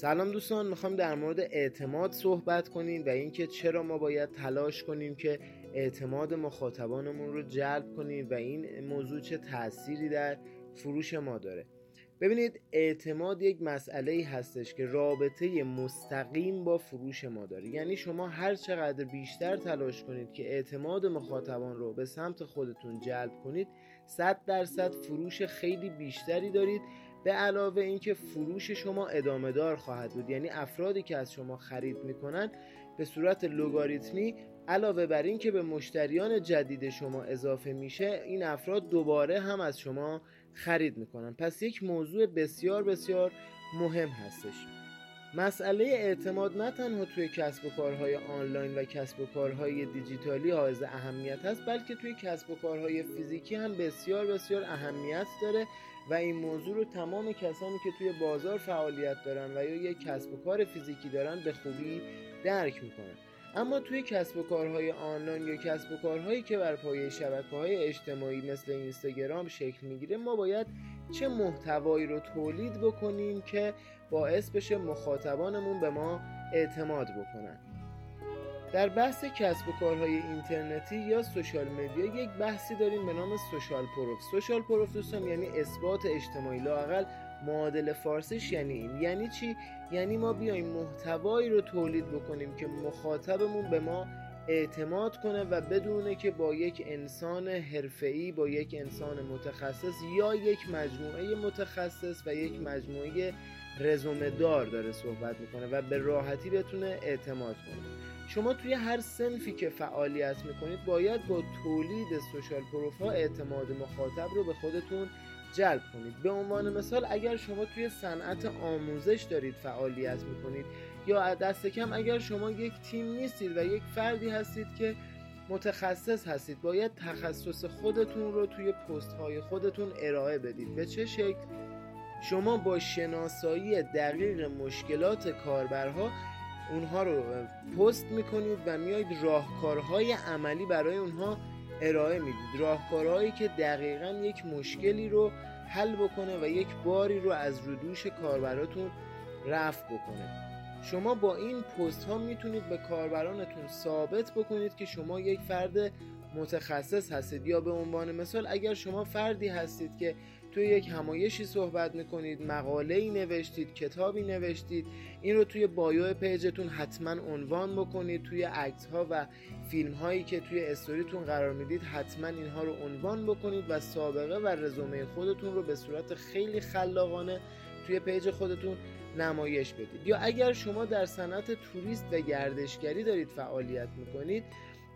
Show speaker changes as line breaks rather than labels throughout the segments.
سلام دوستان می‌خوام در مورد اعتماد صحبت کنیم و اینکه چرا ما باید تلاش کنیم که اعتماد مخاطبانمون رو جلب کنیم و این موضوع چه تأثیری در فروش ما داره. ببینید اعتماد یک مسئله ای هستش که رابطه مستقیم با فروش ما داره. یعنی شما هر چقدر بیشتر تلاش کنید که اعتماد مخاطبان رو به سمت خودتون جلب کنید صد درصد فروش خیلی بیشتری دارید به علاوه اینکه فروش شما ادامه دار خواهد بود یعنی افرادی که از شما خرید می‌کنن به صورت لوگاریتمی علاوه بر این که به مشتریان جدید شما اضافه میشه این افراد دوباره هم از شما خرید می‌کنن. پس یک موضوع بسیار بسیار مهم هستش. مسئله اعتماد نه تنها توی کسب و کارهای آنلاین و کسب و کارهای دیجیتالی حائز اهمیت هست بلکه توی کسب و کارهای فیزیکی هم بسیار بسیار اهمیت داره و این موضوع رو تمام کسانی که توی بازار فعالیت دارن و یا یک کسب و کار فیزیکی دارن به خوبی درک می‌کنن. اما توی کسب و کارهای آنلاین یا کسب و کارهایی که بر پایه شبکه های اجتماعی مثل اینستاگرام شکل می‌گیره ما باید چه محتوایی رو تولید بکنیم که باعث بشه مخاطبانمون به ما اعتماد بکنن. در بحث کسب و کارهای اینترنتی یا سوشال مدیا یک بحثی داریم به نام سوشال پروف. سوشال پروف دوستان یعنی اثبات اجتماعی لاقل معادل فارسیش یعنی این. یعنی چی؟ یعنی ما بیایم محتوایی رو تولید بکنیم که مخاطبمون به ما اعتماد کنه و بدونه که با یک انسان حرفه‌ای با یک انسان متخصص یا یک مجموعه متخصص و یک مجموعه رزومه دار داره صحبت می‌کنه و به راحتی بتونه اعتماد کنه. شما توی هر سنفی که فعالیت می‌کنید باید با تولید سوشال پروفا اعتماد مخاطب رو به خودتون جلب کنید. به عنوان مثال اگر شما توی صنعت آموزش دارید فعالیت می‌کنید یا دست کم اگر شما یک تیم نیستید و یک فردی هستید که متخصص هستید باید تخصص خودتون رو توی پست های خودتون ارائه بدید. به چه شکل؟ شما با شناسایی دقیق مشکلات کاربرها اونها رو پست می‌کنید و میاید راهکارهای عملی برای اونها ارائه می‌دید. راهکارهایی که دقیقا یک مشکلی رو حل بکنه و یک باری رو از ردوش کاربراتون رفع بکنه. شما با این پست ها می‌تونید به کاربرانتون ثابت بکنید که شما یک فرد متخصص هستید. یا به عنوان مثال اگر شما فردی هستید که توی یک همایشی صحبت می‌کنید مقاله ای نوشتید کتابی نوشتید این رو توی بایو پیجتون حتما عنوان بکنید توی عکس ها و فیلم هایی که توی استوریتون قرار می‌دید حتما اینها رو عنوان بکنید و سابقه و رزومه خودتون رو به صورت خیلی خلاقانه توی page خودتون نمایش بدید. یا اگر شما در صنعت توریست و گردشگری دارید فعالیت می‌کنید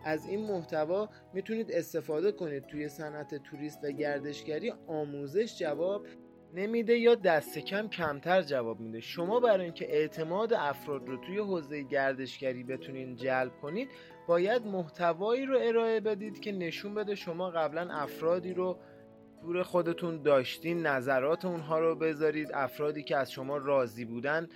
از این محتوا می‌تونید استفاده کنید. توی صنعت توریست و گردشگری آموزش جواب نمیده یا دست کم کمتر جواب میده. شما برای اینکه اعتماد افراد رو توی حوزه گردشگری بتونین جلب کنید باید محتوایی رو ارائه بدید که نشون بده شما قبلا افرادی رو دور خودتون داشتین نظرات اونها رو بذارید. افرادی که از شما راضی بودن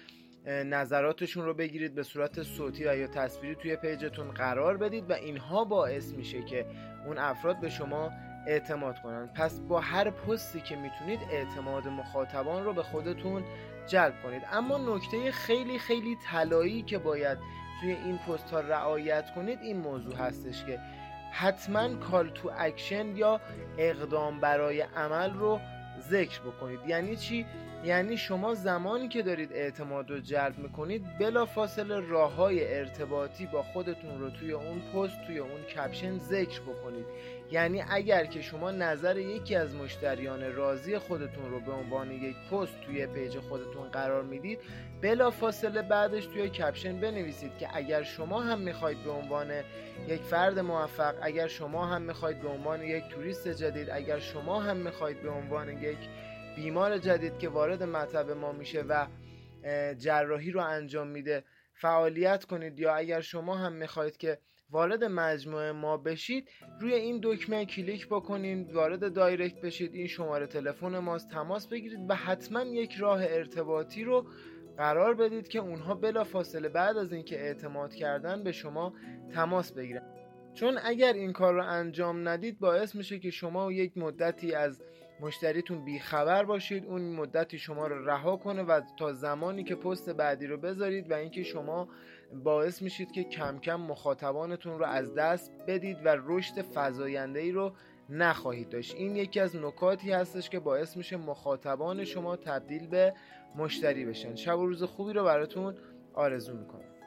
نظراتشون رو بگیرید به صورت صوتی و یا تصویری توی پیجتون قرار بدید و اینها باعث میشه که اون افراد به شما اعتماد کنن. پس با هر پستی که می‌تونید اعتماد مخاطبان رو به خودتون جلب کنید. اما نکته خیلی خیلی طلایی که باید توی این پست ها رعایت کنید این موضوع هستش که حتما call to action یا اقدام برای عمل رو ذکر بکنید. یعنی چی؟ یعنی شما زمانی که دارید اعتماد رو جلب می‌کنید بلا فاصله راه های ارتباطی با خودتون رو توی اون پست توی اون caption ذکر بکنید. یعنی اگر که شما نظر یکی از مشتریان راضی خودتون رو به عنوان یک پست توی page خودتون قرار می‌دید بلا فاصله بعدش توی caption بنویسید که اگر شما هم می‌خواید به عنوان یک فرد موفق اگر شما هم می‌خواید به عنوان یک توریست جدید اگر شما هم می‌خواید به عنوان یک بیمار جدید که وارد مطب ما میشه و جراحی رو انجام میده فعالیت کنید یا اگر شما هم می‌خواهید که وارد مجموعه ما بشید روی این دکمه کلیک بکنید وارد direct بشید این شماره تلفن ماست تماس بگیرید و حتما یک راه ارتباطی رو قرار بدید که اونها بلا فاصله بعد از اینکه اعتماد کردن به شما تماس بگیرن. چون اگر این کار رو انجام ندید باعث میشه که شما یک مدتی از مشتریتون بیخبر باشید اون مدتی شما رو رها کنه و تا زمانی که پست بعدی رو بذارید و اینکه شما باعث میشید که کم کم مخاطبانتون رو از دست بدید و رشد فزاینده ای رو نخواهید داشت. این یکی از نکاتی هستش که باعث میشه مخاطبان شما تبدیل به مشتری بشن. شب و روز خوبی رو براتون آرزو می‌کنم.